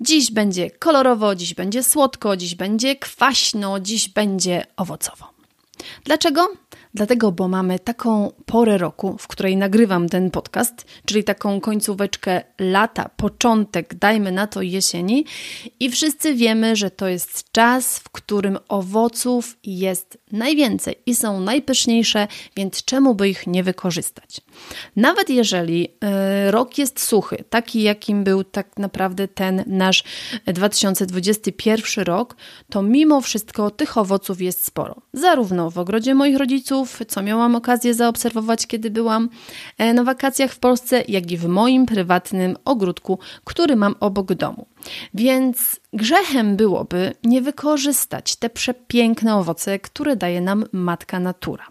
Dziś będzie kolorowo, dziś będzie słodko, dziś będzie kwaśno, dziś będzie owocowo. Dlaczego? Dlatego, bo mamy taką porę roku, w której nagrywam ten podcast, czyli taką końcóweczkę lata, początek, dajmy na to jesieni, i wszyscy wiemy, że to jest czas, w którym owoców jest najwięcej i są najpyszniejsze, więc czemu by ich nie wykorzystać? Nawet jeżeli y, rok jest suchy, taki jakim był tak naprawdę ten nasz 2021 rok, to mimo wszystko tych owoców jest sporo. Zarówno w ogrodzie moich rodziców, co miałam okazję zaobserwować, kiedy byłam e, na wakacjach w Polsce, jak i w moim prywatnym ogródku, który mam obok domu. Więc grzechem byłoby nie wykorzystać te przepiękne owoce, które daje nam matka natura.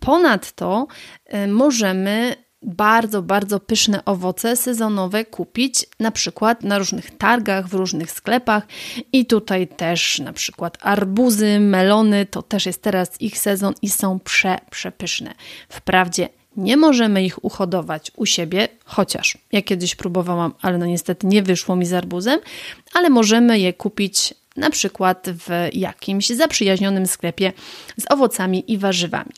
Ponadto e, możemy bardzo, bardzo pyszne owoce sezonowe kupić na przykład na różnych targach, w różnych sklepach i tutaj też na przykład arbuzy, melony, to też jest teraz ich sezon i są prze, przepyszne. Wprawdzie nie możemy ich uhodować u siebie, chociaż ja kiedyś próbowałam, ale no niestety nie wyszło mi z arbuzem, ale możemy je kupić na przykład w jakimś zaprzyjaźnionym sklepie z owocami i warzywami.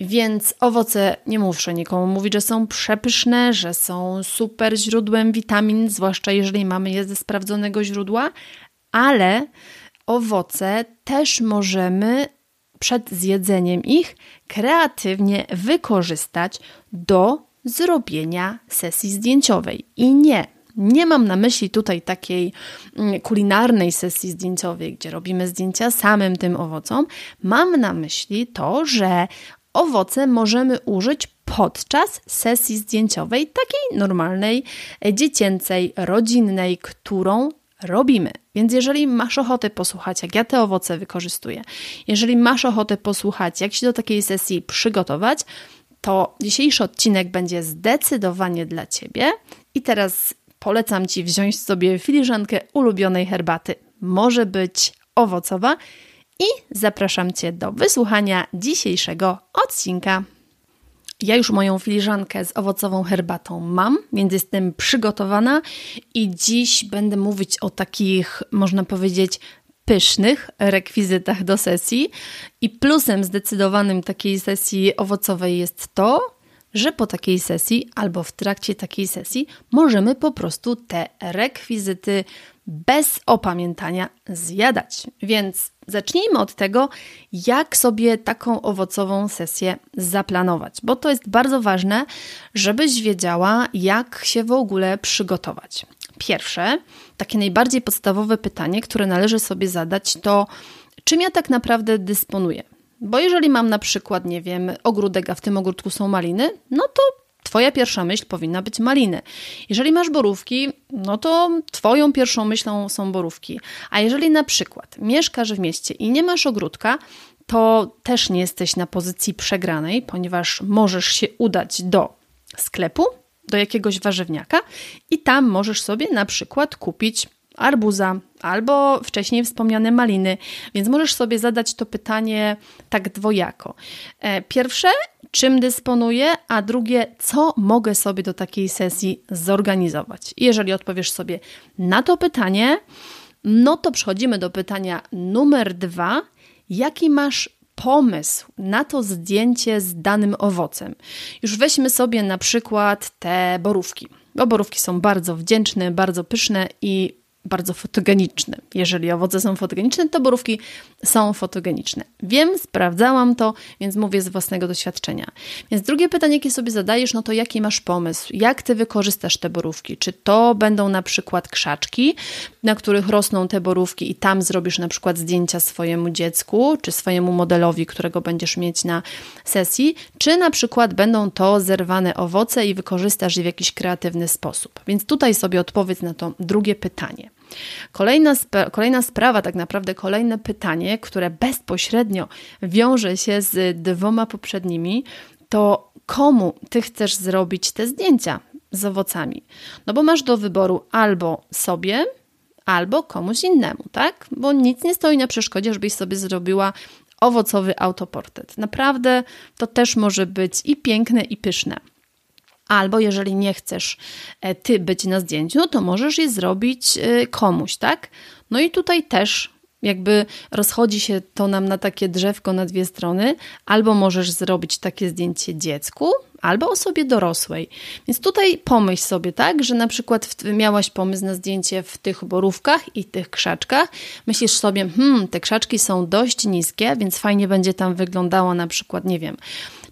Więc owoce, nie muszę nikomu mówić, że są przepyszne, że są super źródłem witamin, zwłaszcza jeżeli mamy je ze sprawdzonego źródła, ale owoce też możemy przed zjedzeniem ich kreatywnie wykorzystać do zrobienia sesji zdjęciowej. I nie, nie mam na myśli tutaj takiej mm, kulinarnej sesji zdjęciowej, gdzie robimy zdjęcia samym tym owocom. Mam na myśli to, że owoce możemy użyć podczas sesji zdjęciowej, takiej normalnej, dziecięcej, rodzinnej, którą robimy. Więc jeżeli masz ochotę posłuchać, jak ja te owoce wykorzystuję, jeżeli masz ochotę posłuchać, jak się do takiej sesji przygotować, to dzisiejszy odcinek będzie zdecydowanie dla Ciebie. I teraz polecam Ci wziąć sobie filiżankę ulubionej herbaty. Może być owocowa. I zapraszam Cię do wysłuchania dzisiejszego odcinka. Ja już moją filiżankę z owocową herbatą mam, więc jestem przygotowana i dziś będę mówić o takich, można powiedzieć, pysznych rekwizytach do sesji. I plusem zdecydowanym takiej sesji owocowej jest to, że po takiej sesji albo w trakcie takiej sesji możemy po prostu te rekwizyty bez opamiętania zjadać. Więc zacznijmy od tego, jak sobie taką owocową sesję zaplanować, bo to jest bardzo ważne, żebyś wiedziała, jak się w ogóle przygotować. Pierwsze, takie najbardziej podstawowe pytanie, które należy sobie zadać, to czym ja tak naprawdę dysponuję? Bo jeżeli mam na przykład, nie wiem, ogródek, a w tym ogródku są maliny, no to Twoja pierwsza myśl powinna być maliny. Jeżeli masz borówki, no to Twoją pierwszą myślą są borówki. A jeżeli na przykład mieszkasz w mieście i nie masz ogródka, to też nie jesteś na pozycji przegranej, ponieważ możesz się udać do sklepu, do jakiegoś warzywniaka i tam możesz sobie na przykład kupić arbuza albo wcześniej wspomniane maliny, więc możesz sobie zadać to pytanie tak dwojako. E, pierwsze, czym dysponuję, a drugie, co mogę sobie do takiej sesji zorganizować. jeżeli odpowiesz sobie na to pytanie, no to przechodzimy do pytania numer dwa. Jaki masz pomysł na to zdjęcie z danym owocem? Już weźmy sobie na przykład te borówki. Bo borówki są bardzo wdzięczne, bardzo pyszne i bardzo fotogeniczny. Jeżeli owoce są fotogeniczne, to borówki są fotogeniczne. Wiem, sprawdzałam to, więc mówię z własnego doświadczenia. Więc drugie pytanie, jakie sobie zadajesz, no to jaki masz pomysł? Jak ty wykorzystasz te borówki? Czy to będą na przykład krzaczki, na których rosną te borówki i tam zrobisz na przykład zdjęcia swojemu dziecku, czy swojemu modelowi, którego będziesz mieć na sesji, czy na przykład będą to zerwane owoce i wykorzystasz je w jakiś kreatywny sposób. Więc tutaj sobie odpowiedz na to drugie pytanie. Kolejna, spra kolejna sprawa, tak naprawdę kolejne pytanie, które bezpośrednio wiąże się z dwoma poprzednimi, to komu ty chcesz zrobić te zdjęcia z owocami? No bo masz do wyboru albo sobie, albo komuś innemu, tak? Bo nic nie stoi na przeszkodzie, żebyś sobie zrobiła owocowy autoportret. Naprawdę to też może być i piękne, i pyszne. Albo jeżeli nie chcesz e, ty być na zdjęciu, no to możesz je zrobić e, komuś, tak? No i tutaj też jakby rozchodzi się to nam na takie drzewko na dwie strony, albo możesz zrobić takie zdjęcie dziecku, albo osobie dorosłej. Więc tutaj pomyśl sobie, tak, że na przykład miałaś pomysł na zdjęcie w tych borówkach i tych krzaczkach. Myślisz sobie, hmm, te krzaczki są dość niskie, więc fajnie będzie tam wyglądała na przykład, nie wiem,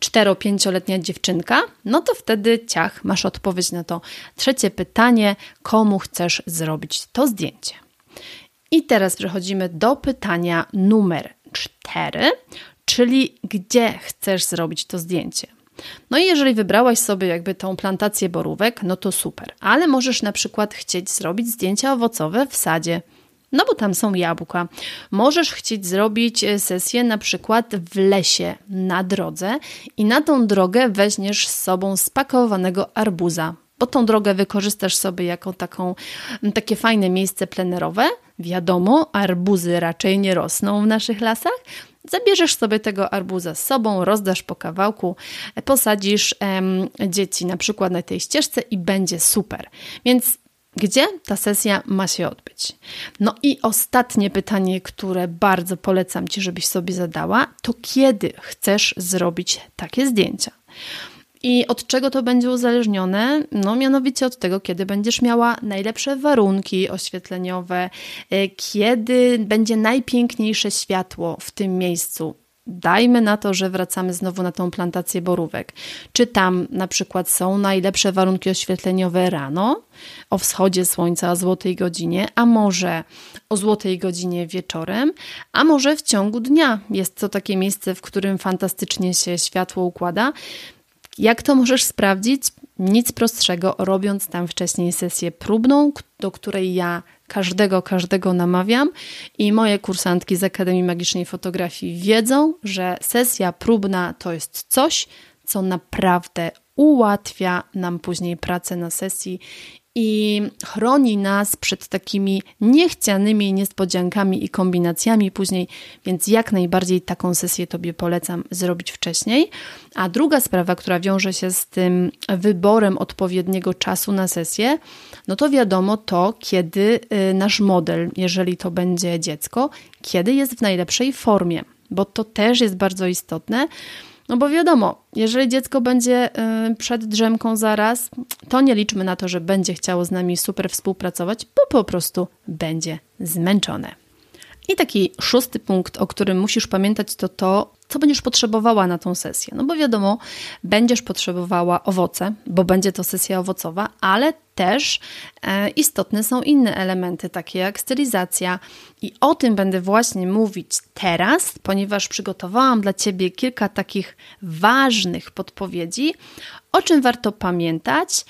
4-5-letnia dziewczynka, no to wtedy ciach, masz odpowiedź na to trzecie pytanie, komu chcesz zrobić to zdjęcie. I teraz przechodzimy do pytania numer 4, czyli gdzie chcesz zrobić to zdjęcie. No i jeżeli wybrałaś sobie jakby tą plantację borówek, no to super, ale możesz na przykład chcieć zrobić zdjęcia owocowe w sadzie no bo tam są jabłka. Możesz chcieć zrobić e, sesję na przykład w lesie, na drodze i na tą drogę weźmiesz z sobą spakowanego arbuza, bo tą drogę wykorzystasz sobie jako taką, takie fajne miejsce plenerowe. Wiadomo, arbuzy raczej nie rosną w naszych lasach. Zabierzesz sobie tego arbuza z sobą, rozdasz po kawałku, e, posadzisz em, dzieci na przykład na tej ścieżce i będzie super. Więc gdzie ta sesja ma się odbyć? No i ostatnie pytanie, które bardzo polecam Ci, żebyś sobie zadała, to kiedy chcesz zrobić takie zdjęcia? I od czego to będzie uzależnione? No, mianowicie od tego, kiedy będziesz miała najlepsze warunki oświetleniowe, e, kiedy będzie najpiękniejsze światło w tym miejscu, Dajmy na to, że wracamy znowu na tą plantację borówek. Czy tam na przykład są najlepsze warunki oświetleniowe rano, o wschodzie słońca, o złotej godzinie, a może o złotej godzinie wieczorem, a może w ciągu dnia. Jest to takie miejsce, w którym fantastycznie się światło układa. Jak to możesz sprawdzić? Nic prostszego, robiąc tam wcześniej sesję próbną, do której ja każdego, każdego namawiam. I moje kursantki z Akademii Magicznej Fotografii wiedzą, że sesja próbna to jest coś, co naprawdę ułatwia nam później pracę na sesji i chroni nas przed takimi niechcianymi niespodziankami i kombinacjami później, więc jak najbardziej taką sesję Tobie polecam zrobić wcześniej. A druga sprawa, która wiąże się z tym wyborem odpowiedniego czasu na sesję, no to wiadomo to, kiedy y, nasz model, jeżeli to będzie dziecko, kiedy jest w najlepszej formie, bo to też jest bardzo istotne no bo wiadomo, jeżeli dziecko będzie y, przed drzemką zaraz, to nie liczmy na to, że będzie chciało z nami super współpracować, bo po prostu będzie zmęczone. I taki szósty punkt, o którym musisz pamiętać, to to, co będziesz potrzebowała na tą sesję. No bo wiadomo, będziesz potrzebowała owoce, bo będzie to sesja owocowa, ale też e, istotne są inne elementy, takie jak stylizacja. I o tym będę właśnie mówić teraz, ponieważ przygotowałam dla Ciebie kilka takich ważnych podpowiedzi, o czym warto pamiętać,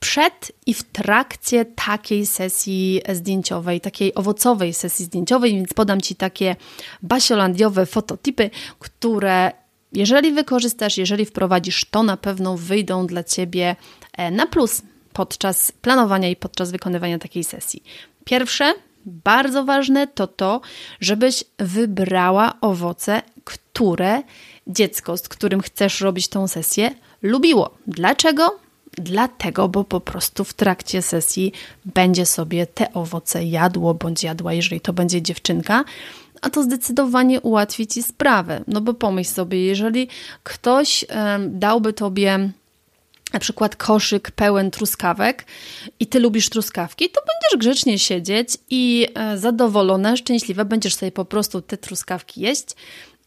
przed i w trakcie takiej sesji zdjęciowej, takiej owocowej sesji zdjęciowej, więc podam Ci takie basiolandiowe fototipy, które jeżeli wykorzystasz, jeżeli wprowadzisz, to na pewno wyjdą dla Ciebie e, na plus podczas planowania i podczas wykonywania takiej sesji. Pierwsze, bardzo ważne, to to, żebyś wybrała owoce, które dziecko, z którym chcesz robić tą sesję, lubiło. Dlaczego? Dlatego, bo po prostu w trakcie sesji będzie sobie te owoce jadło bądź jadła, jeżeli to będzie dziewczynka, a to zdecydowanie ułatwi ci sprawę. No bo pomyśl sobie, jeżeli ktoś dałby tobie na przykład koszyk pełen truskawek i ty lubisz truskawki, to będziesz grzecznie siedzieć i e, zadowolona, szczęśliwa, będziesz sobie po prostu te truskawki jeść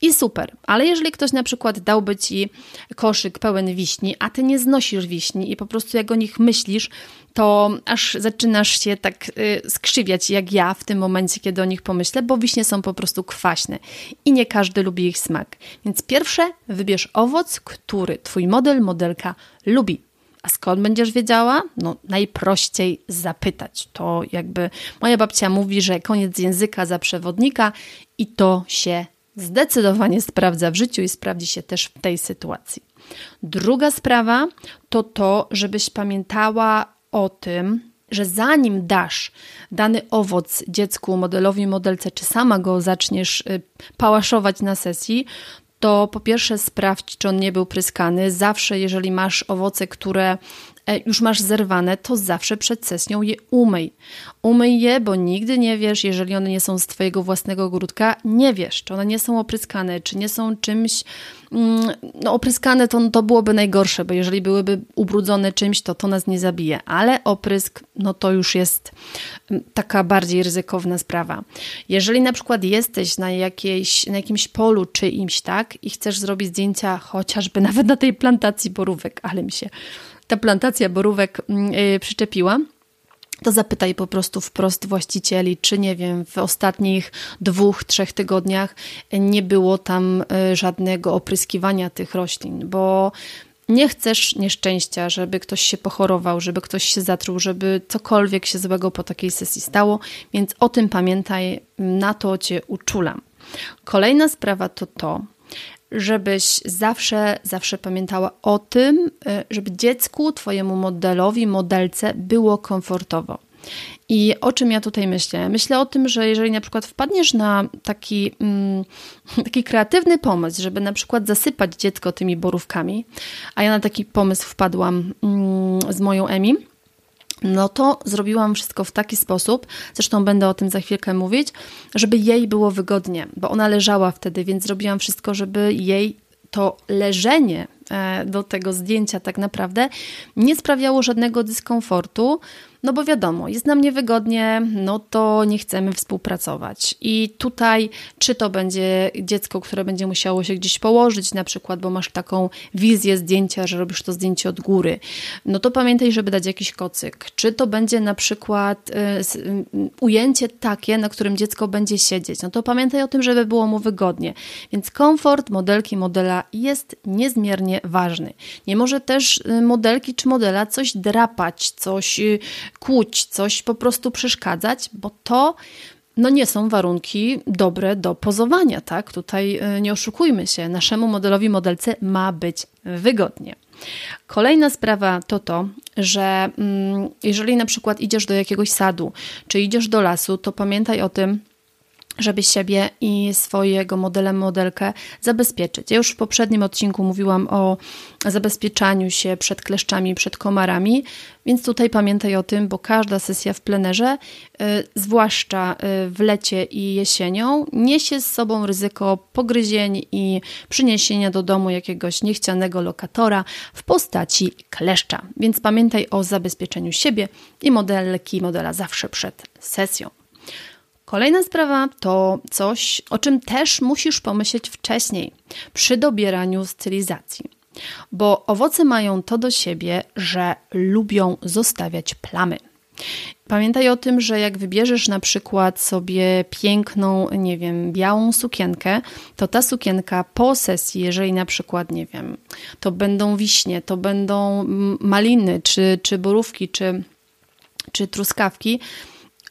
i super. Ale jeżeli ktoś na przykład dałby ci koszyk pełen wiśni, a ty nie znosisz wiśni i po prostu jak o nich myślisz, to aż zaczynasz się tak y, skrzywiać jak ja w tym momencie, kiedy o nich pomyślę, bo wiśnie są po prostu kwaśne i nie każdy lubi ich smak. Więc pierwsze, wybierz owoc, który twój model, modelka lubi. A skąd będziesz wiedziała? No, najprościej zapytać. To jakby moja babcia mówi, że koniec języka za przewodnika i to się zdecydowanie sprawdza w życiu i sprawdzi się też w tej sytuacji. Druga sprawa to to, żebyś pamiętała o tym, że zanim dasz dany owoc dziecku, modelowi, modelce, czy sama go zaczniesz y, pałaszować na sesji, to po pierwsze sprawdź, czy on nie był pryskany. Zawsze, jeżeli masz owoce, które już masz zerwane, to zawsze przed sesją je umyj. Umyj je, bo nigdy nie wiesz, jeżeli one nie są z Twojego własnego ogródka, nie wiesz, czy one nie są opryskane, czy nie są czymś, mm, no opryskane to, to byłoby najgorsze, bo jeżeli byłyby ubrudzone czymś, to to nas nie zabije, ale oprysk, no to już jest mm, taka bardziej ryzykowna sprawa. Jeżeli na przykład jesteś na, jakiejś, na jakimś polu czyimś, tak, i chcesz zrobić zdjęcia chociażby nawet na tej plantacji borówek, ale mi się ta plantacja borówek yy, przyczepiła, to zapytaj po prostu wprost właścicieli, czy nie wiem, w ostatnich dwóch, trzech tygodniach nie było tam y, żadnego opryskiwania tych roślin, bo nie chcesz nieszczęścia, żeby ktoś się pochorował, żeby ktoś się zatruł, żeby cokolwiek się złego po takiej sesji stało, więc o tym pamiętaj, na to cię uczulam. Kolejna sprawa to to, żebyś zawsze, zawsze pamiętała o tym, e, żeby dziecku, twojemu modelowi, modelce było komfortowo. I o czym ja tutaj myślę? Myślę o tym, że jeżeli na przykład wpadniesz na taki, mm, taki kreatywny pomysł, żeby na przykład zasypać dziecko tymi borówkami, a ja na taki pomysł wpadłam mm, z moją Emi, no to zrobiłam wszystko w taki sposób, zresztą będę o tym za chwilkę mówić, żeby jej było wygodnie, bo ona leżała wtedy, więc zrobiłam wszystko, żeby jej to leżenie e, do tego zdjęcia tak naprawdę nie sprawiało żadnego dyskomfortu, no bo wiadomo, jest nam niewygodnie, no to nie chcemy współpracować. I tutaj, czy to będzie dziecko, które będzie musiało się gdzieś położyć, na przykład, bo masz taką wizję zdjęcia, że robisz to zdjęcie od góry, no to pamiętaj, żeby dać jakiś kocyk. Czy to będzie na przykład y, y, ujęcie takie, na którym dziecko będzie siedzieć, no to pamiętaj o tym, żeby było mu wygodnie. Więc komfort modelki, modela jest niezmiernie ważny. Nie może też y, modelki czy modela coś drapać, coś kłuć, coś po prostu przeszkadzać, bo to no nie są warunki dobre do pozowania, tak? Tutaj e, nie oszukujmy się, naszemu modelowi, modelce ma być wygodnie. Kolejna sprawa to to, że mm, jeżeli na przykład idziesz do jakiegoś sadu, czy idziesz do lasu, to pamiętaj o tym, żeby siebie i swojego modela, modelkę zabezpieczyć. Ja już w poprzednim odcinku mówiłam o zabezpieczaniu się przed kleszczami, przed komarami, więc tutaj pamiętaj o tym, bo każda sesja w plenerze, y, zwłaszcza y, w lecie i jesienią, niesie z sobą ryzyko pogryzień i przyniesienia do domu jakiegoś niechcianego lokatora w postaci kleszcza. Więc pamiętaj o zabezpieczeniu siebie i modelki, modela zawsze przed sesją. Kolejna sprawa to coś, o czym też musisz pomyśleć wcześniej przy dobieraniu stylizacji. Bo owoce mają to do siebie, że lubią zostawiać plamy. Pamiętaj o tym, że jak wybierzesz na przykład sobie piękną, nie wiem, białą sukienkę, to ta sukienka po sesji, jeżeli na przykład, nie wiem, to będą wiśnie, to będą maliny, czy, czy borówki, czy, czy truskawki,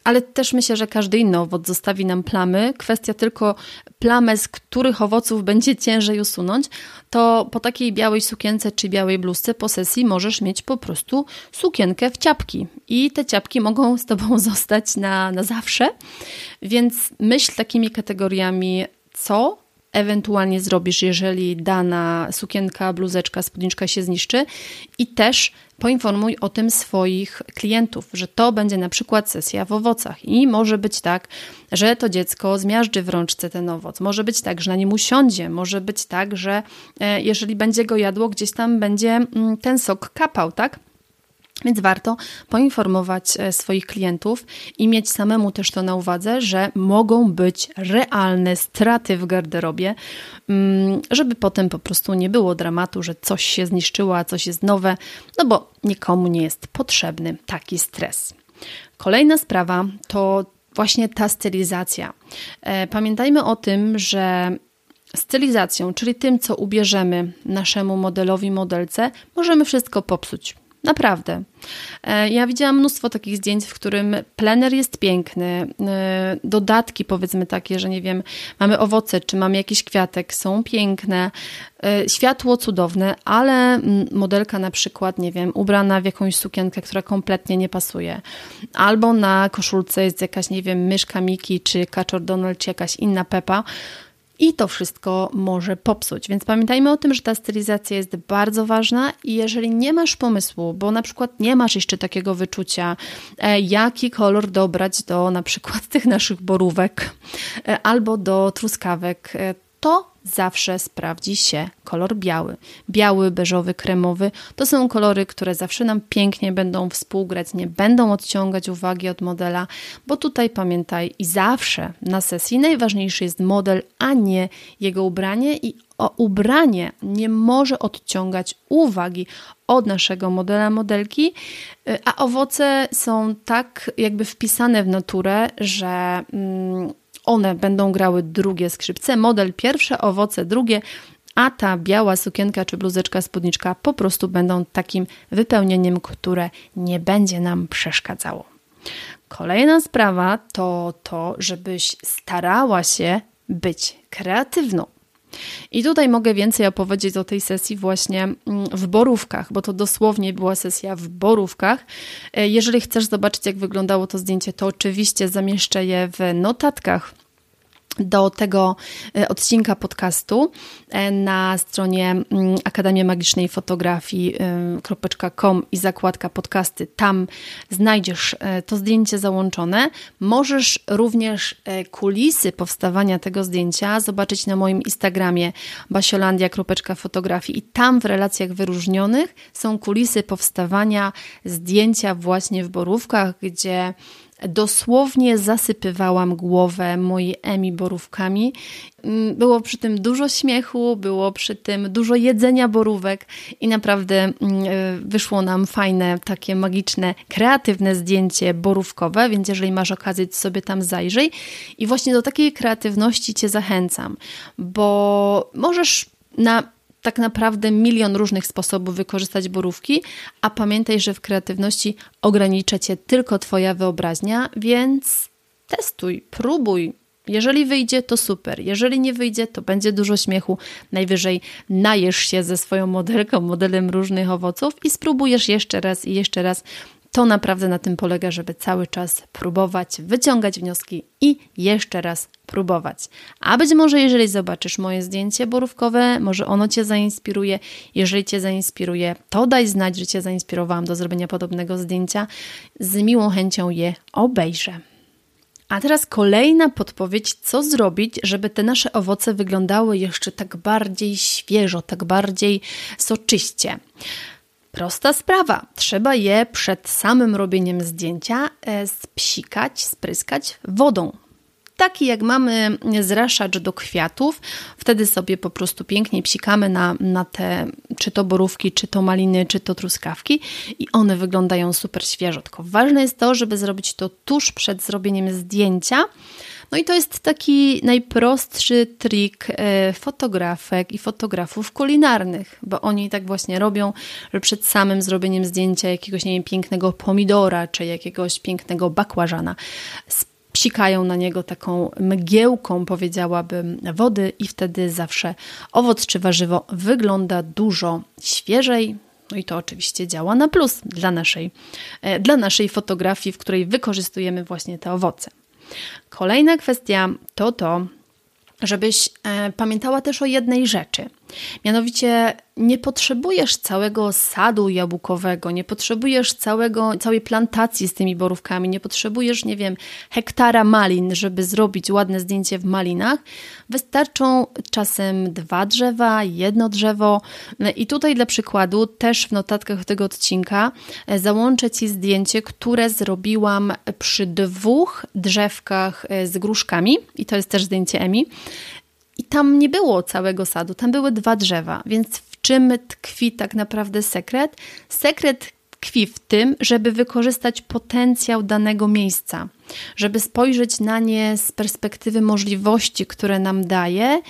ale też myślę, że każdy inny owoc zostawi nam plamy. Kwestia tylko plamę, z których owoców będzie ciężej usunąć, to po takiej białej sukience czy białej bluzce po sesji możesz mieć po prostu sukienkę w ciapki. I te ciapki mogą z Tobą zostać na, na zawsze, więc myśl takimi kategoriami, co ewentualnie zrobisz, jeżeli dana sukienka, bluzeczka, spódniczka się zniszczy. I też poinformuj o tym swoich klientów, że to będzie na przykład sesja w owocach. I może być tak, że to dziecko zmiażdży w rączce ten owoc, może być tak, że na nim usiądzie, może być tak, że e, jeżeli będzie go jadło, gdzieś tam będzie mm, ten sok kapał, tak? Więc warto poinformować e, swoich klientów i mieć samemu też to na uwadze, że mogą być realne straty w garderobie, mm, żeby potem po prostu nie było dramatu, że coś się zniszczyło, a coś jest nowe, no bo nikomu nie jest potrzebny taki stres. Kolejna sprawa to właśnie ta stylizacja. E, pamiętajmy o tym, że stylizacją, czyli tym, co ubierzemy naszemu modelowi, modelce, możemy wszystko popsuć. Naprawdę. E, ja widziałam mnóstwo takich zdjęć, w którym plener jest piękny, e, dodatki powiedzmy takie, że nie wiem, mamy owoce, czy mamy jakiś kwiatek, są piękne, e, światło cudowne, ale modelka na przykład, nie wiem, ubrana w jakąś sukienkę, która kompletnie nie pasuje, albo na koszulce jest jakaś, nie wiem, myszka Miki, czy kaczor Donald, czy jakaś inna Pepa, i to wszystko może popsuć. Więc pamiętajmy o tym, że ta stylizacja jest bardzo ważna i jeżeli nie masz pomysłu, bo na przykład nie masz jeszcze takiego wyczucia, e, jaki kolor dobrać do na przykład tych naszych borówek e, albo do truskawek, e, to zawsze sprawdzi się kolor biały. Biały, beżowy, kremowy to są kolory, które zawsze nam pięknie będą współgrać, nie będą odciągać uwagi od modela, bo tutaj pamiętaj i zawsze na sesji najważniejszy jest model, a nie jego ubranie i o ubranie nie może odciągać uwagi od naszego modela, modelki, a owoce są tak jakby wpisane w naturę, że mm, one będą grały drugie skrzypce, model pierwsze, owoce drugie, a ta biała sukienka czy bluzeczka, spódniczka po prostu będą takim wypełnieniem, które nie będzie nam przeszkadzało. Kolejna sprawa to to, żebyś starała się być kreatywną. I tutaj mogę więcej opowiedzieć o tej sesji właśnie mm, w borówkach, bo to dosłownie była sesja w borówkach. E, jeżeli chcesz zobaczyć, jak wyglądało to zdjęcie, to oczywiście zamieszczę je w notatkach do tego e, odcinka podcastu e, na stronie mm, Akademia Magicznej Fotografii.com i zakładka podcasty. Tam znajdziesz to zdjęcie załączone. Możesz również kulisy powstawania tego zdjęcia zobaczyć na moim Instagramie basiolandia.fotografii i tam w relacjach wyróżnionych są kulisy powstawania zdjęcia właśnie w borówkach, gdzie dosłownie zasypywałam głowę mojej Emi borówkami. Mm, było przy tym dużo śmiechu, było przy tym dużo jedzenia borówek i naprawdę mm, e, wyszło nam fajne, takie magiczne, kreatywne zdjęcie borówkowe, więc jeżeli masz okazję, to sobie tam zajrzyj. I właśnie do takiej kreatywności Cię zachęcam, bo możesz na tak naprawdę milion różnych sposobów wykorzystać borówki, a pamiętaj, że w kreatywności ogranicza cię tylko Twoja wyobraźnia, więc testuj, próbuj. Jeżeli wyjdzie, to super. Jeżeli nie wyjdzie, to będzie dużo śmiechu. Najwyżej najesz się ze swoją modelką, modelem różnych owoców i spróbujesz jeszcze raz i jeszcze raz to naprawdę na tym polega, żeby cały czas próbować, wyciągać wnioski i jeszcze raz próbować. A być może, jeżeli zobaczysz moje zdjęcie borówkowe, może ono Cię zainspiruje. Jeżeli Cię zainspiruje, to daj znać, że Cię zainspirowałam do zrobienia podobnego zdjęcia. Z miłą chęcią je obejrzę. A teraz kolejna podpowiedź, co zrobić, żeby te nasze owoce wyglądały jeszcze tak bardziej świeżo, tak bardziej soczyście. Prosta sprawa. Trzeba je przed samym robieniem zdjęcia e, spsikać, spryskać wodą. Taki jak mamy zraszacz do kwiatów, wtedy sobie po prostu pięknie psikamy na, na te, czy to borówki, czy to maliny, czy to truskawki i one wyglądają super świeżo. Tylko ważne jest to, żeby zrobić to tuż przed zrobieniem zdjęcia, no i to jest taki najprostszy trik e, fotografek i fotografów kulinarnych, bo oni tak właśnie robią, że przed samym zrobieniem zdjęcia jakiegoś, nie wiem, pięknego pomidora czy jakiegoś pięknego bakłażana psikają na niego taką mgiełką, powiedziałabym, wody i wtedy zawsze owoc czy warzywo wygląda dużo świeżej, no i to oczywiście działa na plus dla naszej, e, dla naszej fotografii, w której wykorzystujemy właśnie te owoce. Kolejna kwestia to to, żebyś e, pamiętała też o jednej rzeczy. Mianowicie nie potrzebujesz całego sadu jabłkowego, nie potrzebujesz całego, całej plantacji z tymi borówkami, nie potrzebujesz, nie wiem, hektara malin, żeby zrobić ładne zdjęcie w malinach. Wystarczą czasem dwa drzewa, jedno drzewo. I tutaj dla przykładu też w notatkach tego odcinka e, załączę Ci zdjęcie, które zrobiłam przy dwóch drzewkach e, z gruszkami. I to jest też zdjęcie Emi. Tam nie było całego sadu, tam były dwa drzewa, więc w czym tkwi tak naprawdę sekret? Sekret tkwi w tym, żeby wykorzystać potencjał danego miejsca, żeby spojrzeć na nie z perspektywy możliwości, które nam daje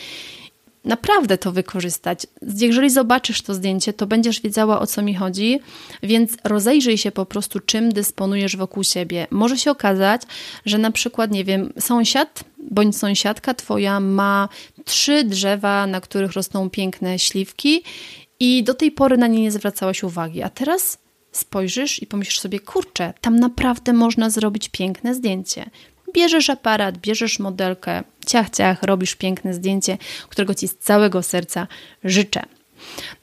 naprawdę to wykorzystać. Jeżeli zobaczysz to zdjęcie, to będziesz wiedziała o co mi chodzi, więc rozejrzyj się po prostu, czym dysponujesz wokół siebie. Może się okazać, że na przykład, nie wiem, sąsiad bądź sąsiadka twoja ma trzy drzewa, na których rosną piękne śliwki i do tej pory na nie nie zwracałaś uwagi, a teraz spojrzysz i pomyślisz sobie, kurczę, tam naprawdę można zrobić piękne zdjęcie. Bierzesz aparat, bierzesz modelkę, ciach, ciach, robisz piękne zdjęcie, którego Ci z całego serca życzę.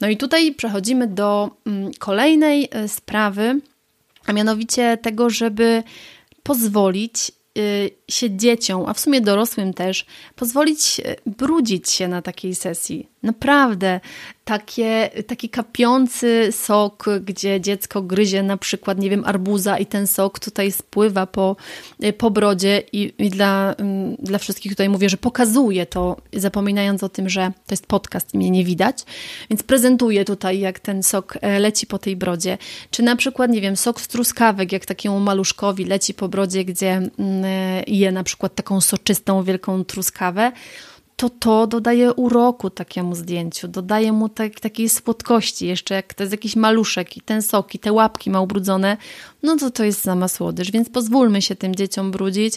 No i tutaj przechodzimy do mm, kolejnej e, sprawy, a mianowicie tego, żeby pozwolić y, się dzieciom, a w sumie dorosłym też, pozwolić e, brudzić się na takiej sesji. Naprawdę, takie, taki kapiący sok, gdzie dziecko gryzie na przykład, nie wiem, arbuza i ten sok tutaj spływa po, y, po brodzie i, i dla, mm, dla wszystkich tutaj mówię, że pokazuję to, zapominając o tym, że to jest podcast i mnie nie widać, więc prezentuję tutaj, jak ten sok e, leci po tej brodzie. Czy na przykład, nie wiem, sok z truskawek, jak takiemu maluszkowi leci po brodzie, gdzie mm, e, je na przykład taką soczystą, wielką truskawę, to to dodaje uroku takiemu zdjęciu, dodaje mu tak, takiej słodkości. Jeszcze jak to jest jakiś maluszek i ten sok i te łapki ma ubrudzone, no to to jest sama słodycz. Więc pozwólmy się tym dzieciom brudzić.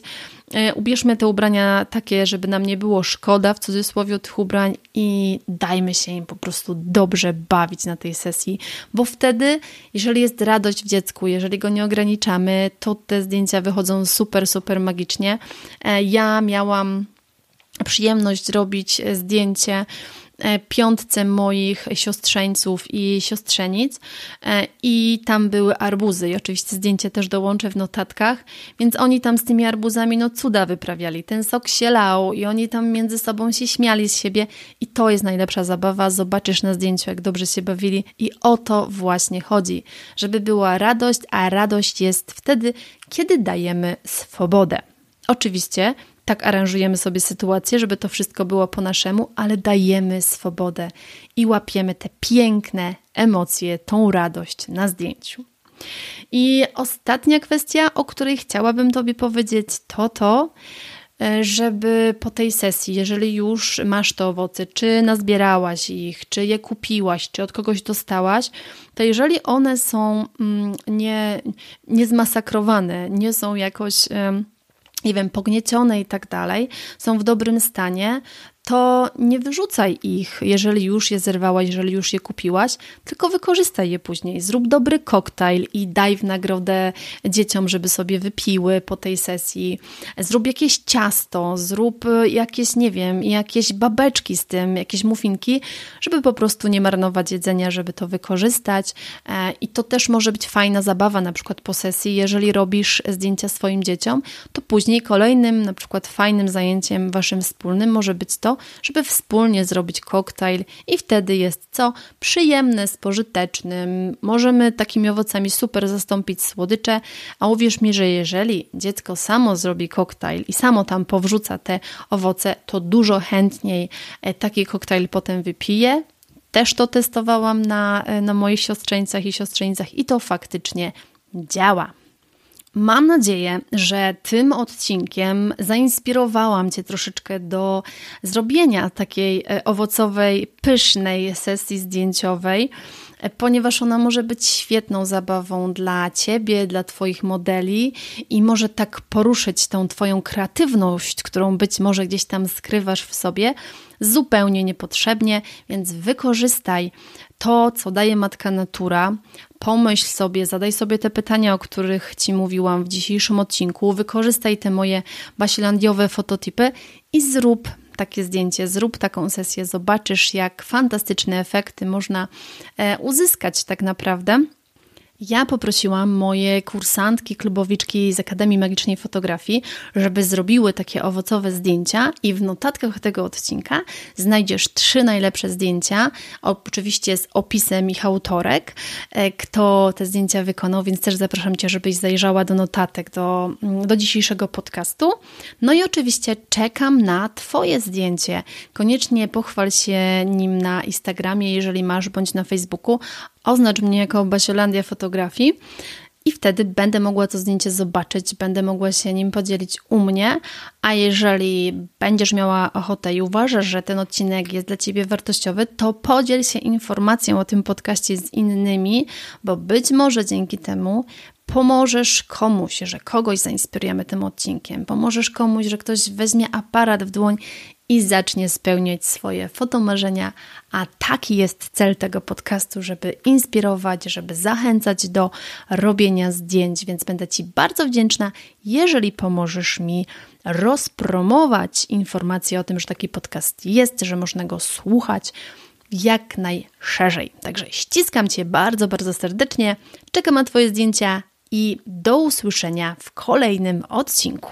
E, ubierzmy te ubrania takie, żeby nam nie było szkoda w cudzysłowie tych ubrań i dajmy się im po prostu dobrze bawić na tej sesji, bo wtedy, jeżeli jest radość w dziecku, jeżeli go nie ograniczamy, to te zdjęcia wychodzą super, super magicznie. E, ja miałam przyjemność robić zdjęcie e, piątce moich siostrzeńców i siostrzenic. E, i tam były arbuzy. I oczywiście zdjęcie też dołączę w notatkach, więc oni tam z tymi arbuzami no cuda wyprawiali, ten sok się lał i oni tam między sobą się śmiali z siebie. I to jest najlepsza zabawa, zobaczysz na zdjęciu jak dobrze się bawili. I o to właśnie chodzi, żeby była radość, a radość jest wtedy, kiedy dajemy swobodę. Oczywiście tak aranżujemy sobie sytuację, żeby to wszystko było po naszemu, ale dajemy swobodę i łapiemy te piękne emocje, tą radość na zdjęciu. I ostatnia kwestia, o której chciałabym Tobie powiedzieć, to to, e, żeby po tej sesji, jeżeli już masz te owoce, czy nazbierałaś ich, czy je kupiłaś, czy od kogoś dostałaś, to jeżeli one są mm, nie, nie zmasakrowane, nie są jakoś nie wiem, pogniecione i tak dalej, są w dobrym stanie, to nie wyrzucaj ich, jeżeli już je zerwałaś, jeżeli już je kupiłaś, tylko wykorzystaj je później. Zrób dobry koktajl i daj w nagrodę dzieciom, żeby sobie wypiły po tej sesji. Zrób jakieś ciasto, zrób jakieś, nie wiem, jakieś babeczki z tym, jakieś muffinki, żeby po prostu nie marnować jedzenia, żeby to wykorzystać. E, I to też może być fajna zabawa, na przykład po sesji, jeżeli robisz zdjęcia swoim dzieciom, to później kolejnym, na przykład fajnym zajęciem waszym wspólnym może być to, żeby wspólnie zrobić koktajl i wtedy jest co? Przyjemne z pożytecznym. Możemy takimi owocami super zastąpić słodycze, a uwierz mi, że jeżeli dziecko samo zrobi koktajl i samo tam powrzuca te owoce, to dużo chętniej e, taki koktajl potem wypije. Też to testowałam na, e, na moich siostrzeńcach i siostrzeńcach i to faktycznie działa. Mam nadzieję, że tym odcinkiem zainspirowałam Cię troszeczkę do zrobienia takiej e, owocowej, pysznej sesji zdjęciowej, e, ponieważ ona może być świetną zabawą dla Ciebie, dla Twoich modeli i może tak poruszyć tą Twoją kreatywność, którą być może gdzieś tam skrywasz w sobie, zupełnie niepotrzebnie, więc wykorzystaj to, co daje matka natura. Pomyśl sobie, zadaj sobie te pytania, o których Ci mówiłam w dzisiejszym odcinku. Wykorzystaj te moje basilandiowe fototypy i zrób takie zdjęcie, zrób taką sesję, zobaczysz, jak fantastyczne efekty można e, uzyskać tak naprawdę. Ja poprosiłam moje kursantki, klubowiczki z Akademii Magicznej Fotografii, żeby zrobiły takie owocowe zdjęcia i w notatkach tego odcinka znajdziesz trzy najlepsze zdjęcia, oczywiście z opisem ich autorek, e, kto te zdjęcia wykonał, więc też zapraszam Cię, żebyś zajrzała do notatek do, mm, do dzisiejszego podcastu. No i oczywiście czekam na Twoje zdjęcie. Koniecznie pochwal się nim na Instagramie, jeżeli masz, bądź na Facebooku oznacz mnie jako Basiolandia Fotografii i wtedy będę mogła to zdjęcie zobaczyć, będę mogła się nim podzielić u mnie. A jeżeli będziesz miała ochotę i uważasz, że ten odcinek jest dla Ciebie wartościowy, to podziel się informacją o tym podcaście z innymi, bo być może dzięki temu pomożesz komuś, że kogoś zainspirujemy tym odcinkiem, pomożesz komuś, że ktoś weźmie aparat w dłoń i zacznie spełniać swoje fotomarzenia, a taki jest cel tego podcastu, żeby inspirować, żeby zachęcać do robienia zdjęć, więc będę Ci bardzo wdzięczna, jeżeli pomożesz mi rozpromować informacje o tym, że taki podcast jest, że można go słuchać jak najszerzej. Także ściskam Cię bardzo, bardzo serdecznie, czekam na Twoje zdjęcia i do usłyszenia w kolejnym odcinku.